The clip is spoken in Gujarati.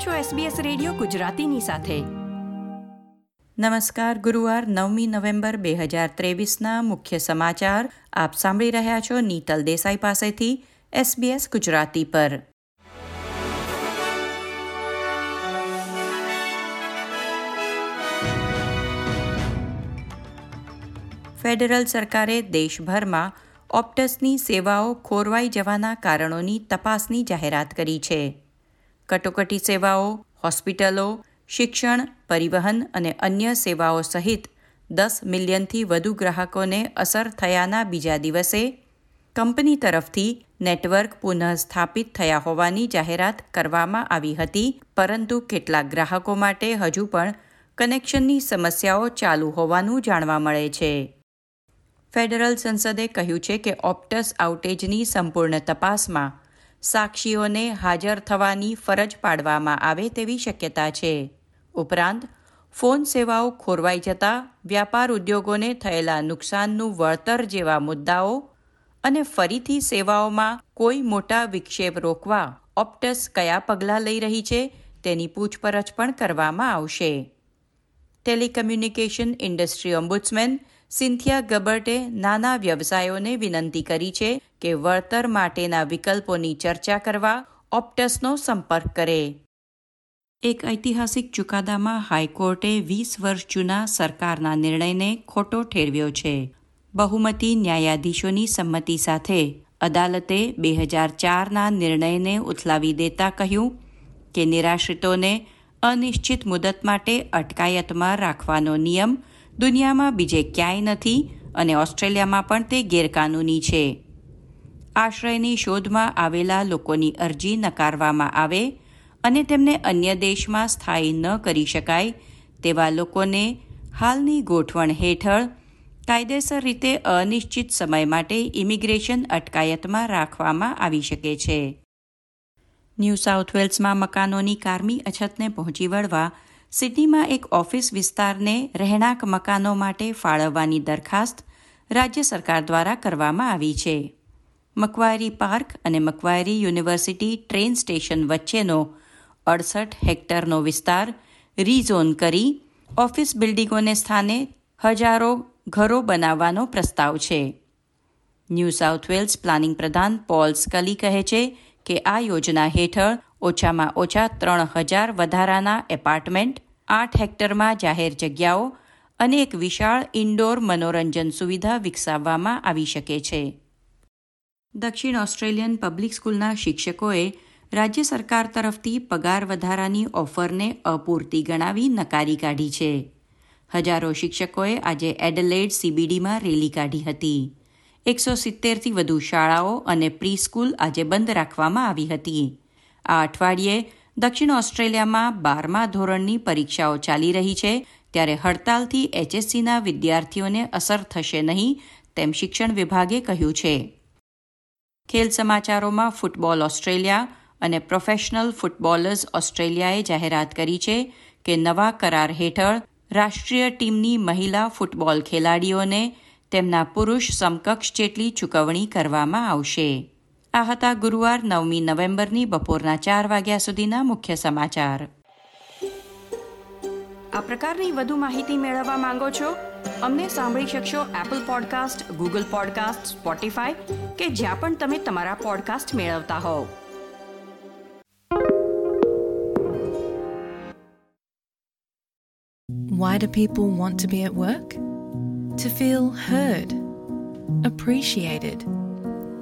આપ છો SBS રેડિયો ગુજરાતીની સાથે. નમસ્કાર, ગુરુવાર નવમી નવેમ્બર બે હજાર ત્રેવીસના મુખ્ય સમાચાર. આપ સાંભળી રહ્યા છો નીતલ દેસાઈ પાસેથી SBS ગુજરાતી પર. ફેડરલ સરકારે દેશભરમાં ઓપ્ટસની સેવાઓ ખોરવાઈ જવાના કારણોની તપાસની જાહેરાત કરી છે. કટોકટી સેવાઓ, હોસ્પિટલો, શિક્ષણ, પરિવહન અને અન્ય સેવાઓ સહિત દસ મિલિયનથી વધુ ગ્રાહકોને અસર થયાના બીજા દિવસે કંપની તરફથી નેટવર્ક પુનઃસ્થાપિત થયા હોવાની જાહેરાત કરવામાં આવી હતી. પરંતુ કેટલાક ગ્રાહકો માટે હજુ પણ કનેક્શનની સમસ્યાઓ ચાલુ હોવાનું જાણવા મળે છે. ફેડરલ સંસદે કહ્યું છે કે ઓપ્ટસ આઉટેજની સંપૂર્ણ તપાસમાં સાક્ષીઓને હાજર થવાની ફરજ પાડવામાં આવે તેવી શક્યતા છે. ઉપરાંત, ફોન સેવાઓ ખોરવાઈ જતા વ્યાપાર ઉદ્યોગોને થયેલા નુકસાનનું વળતર જેવા મુદ્દાઓ અને ફરીથી સેવાઓમાં કોઈ મોટા વિક્ષેપ રોકવા ઓપ્ટસ કયા પગલાં લઈ રહી છે તેની પૂછપરછ પણ કરવામાં આવશે. ટેલિકમ્યુનિકેશન ઇન્ડસ્ટ્રી ઓમ્બુડ્સમેન સિન્થિયા ગબર્ટે નાના વ્યવસાયોને વિનંતી કરી છે કે વળતર માટેના વિકલ્પોની ચર્ચા કરવા ઓપ્ટસનો સંપર્ક કરે. એક ઐતિહાસિક ચુકાદામાં હાઈકોર્ટે વીસ વર્ષ જૂના સરકારના નિર્ણયને ખોટો ઠેરવ્યો છે. બહુમતી ન્યાયાધીશોની સંમતિ સાથે અદાલતે બે હજાર ચારના નિર્ણયને ઉથલાવી દેતા કહ્યું કે નિરાશ્રિતોને અનિશ્ચિત મુદત માટે અટકાયતમાં રાખવાનો નિયમ દુનિયામાં બીજે ક્યાંય નથી અને ઓસ્ટ્રેલિયામાં પણ તે ગેરકાનૂની છે. આશ્રયની શોધમાં આવેલા લોકોની અરજી નકારવામાં આવે અને તેમને અન્ય દેશમાં સ્થાયી ન કરી શકાય તેવા લોકોને હાલની ગોઠવણ હેઠળ કાયદેસર રીતે અનિશ્ચિત સમય માટે ઇમિગ્રેશન અટકાયતમાં રાખવામાં આવી શકે છે. ન્યૂ સાઉથ વેલ્સમાં મકાનોની કારમી અછતને પહોંચી વળવા સિડનીમાં એક ઓફિસ વિસ્તારને રહેણાંક મકાનો માટે ફાળવવાની દરખાસ્ત રાજ્ય સરકાર દ્વારા કરવામાં આવી છે. મકવાયરી પાર્ક અને મકવાયરી યુનિવર્સિટી ટ્રેન સ્ટેશન વચ્ચેનો અડસઠ હેક્ટરનો વિસ્તાર રીઝોન કરી ઓફિસ બિલ્ડિંગોને સ્થાને હજારો ઘરો બનાવવાનો પ્રસ્તાવ છે. ન્યૂ સાઉથ વેલ્સ પ્લાનિંગ પ્રધાન પોલ સ્કલી કહે છે કે આ યોજના હેઠળ ઓછામાં ઓછા ત્રણ હજાર વધારાના એપાર્ટમેન્ટ, આઠ હેક્ટરમાં જાહેર જગ્યાઓ અને એક વિશાળ ઇન્ડોર મનોરંજન સુવિધા વિકસાવવામાં આવી શકે છે. દક્ષિણ ઓસ્ટ્રેલિયન પબ્લિક સ્કૂલના શિક્ષકોએ રાજ્ય સરકાર તરફથી પગાર વધારાની ઓફરને અપૂરતી ગણાવી નકારી કાઢી છે. હજારો શિક્ષકોએ આજે એડલેડ સીબીડીમાં રેલી કાઢી હતી. એકસો સિત્તેરથી વધુ શાળાઓ અને પ્રી સ્કૂલ આજે બંધ રાખવામાં આવી હતી. આ અઠવાડિયે દક્ષિણ ઓસ્ટ્રેલિયામાં બારમા ધોરણની પરીક્ષાઓ ચાલી રહી છે. ત્યારે હડતાલથી એચએસસીના વિદ્યાર્થીઓને અસર થશે નહીં તેમ શિક્ષણ વિભાગે કહ્યું છે. ખેલ સમાચારોમાં ફૂટબોલ ઓસ્ટ્રેલિયા અને પ્રોફેશનલ ફૂટબોલર્સ ઓસ્ટ્રેલિયાએ જાહેરાત કરી છે કે નવા કરાર હેઠળ રાષ્ટ્રીય ટીમની મહિલા ફૂટબોલ ખેલાડીઓને તેમના પુરુષ સમકક્ષ જેટલી ચૂકવણી કરવામાં આવશે. આ હતા ગુરુવાર નવમી નવેમ્બરની બપોરના ચાર વાગ્યા સુધીના મુખ્ય સમાચાર આ પ્રકારની વધુ માહિતી મેળવવા માંગો છો અમને સાંભળી શકશો Apple podcast Google podcast Spotify કે જ્યાં પણ તમે તમારા પોડકાસ્ટ મેળવતા હોવ Why do people want to be at work? To feel heard, appreciated,